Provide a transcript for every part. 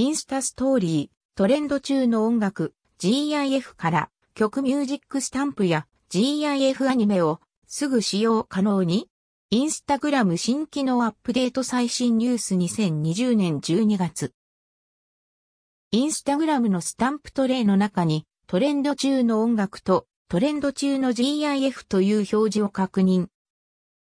インスタストーリー、トレンド中の音楽、GIF から曲ミュージックスタンプや GIF アニメをすぐ使用可能にインスタグラム新機能アップデート最新ニュース2020年12月。インスタグラムのスタンプトレイの中にトレンド中の音楽とトレンド中の GIF という表示を確認。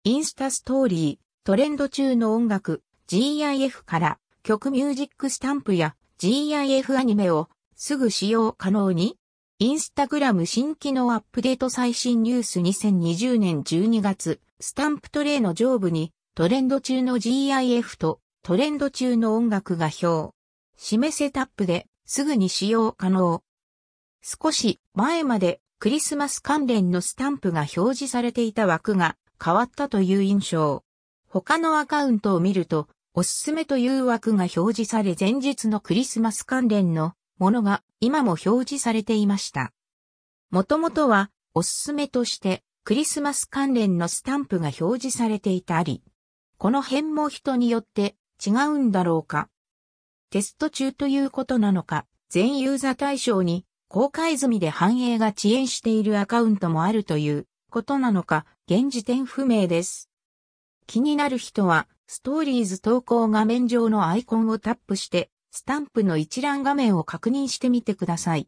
インスタストーリー、トレンド中の音楽、GIF から曲ミュージックスタンプや GIF アニメをすぐ使用可能にインスタグラム新機能アップデート最新ニュース2020年12月、スタンプトレイの上部にトレンド中の GIF とトレンド中の音楽が表。示せタップですぐに使用可能。少し前までクリスマス関連のスタンプが表示されていた枠が変わったという印象。他のアカウントを見ると、おすすめという枠が表示され前日のクリスマス関連のものが今も表示されていました。もともとはおすすめとしてクリスマス関連のスタンプが表示されていたり、この辺も人によって違うんだろうか。テスト中ということなのか、全ユーザー対象に公開済みで反映が遅延しているアカウントもあるということなのか、現時点不明です。気になる人は、ストーリーズ投稿画面上のアイコンをタップして、スタンプの一覧画面を確認してみてください。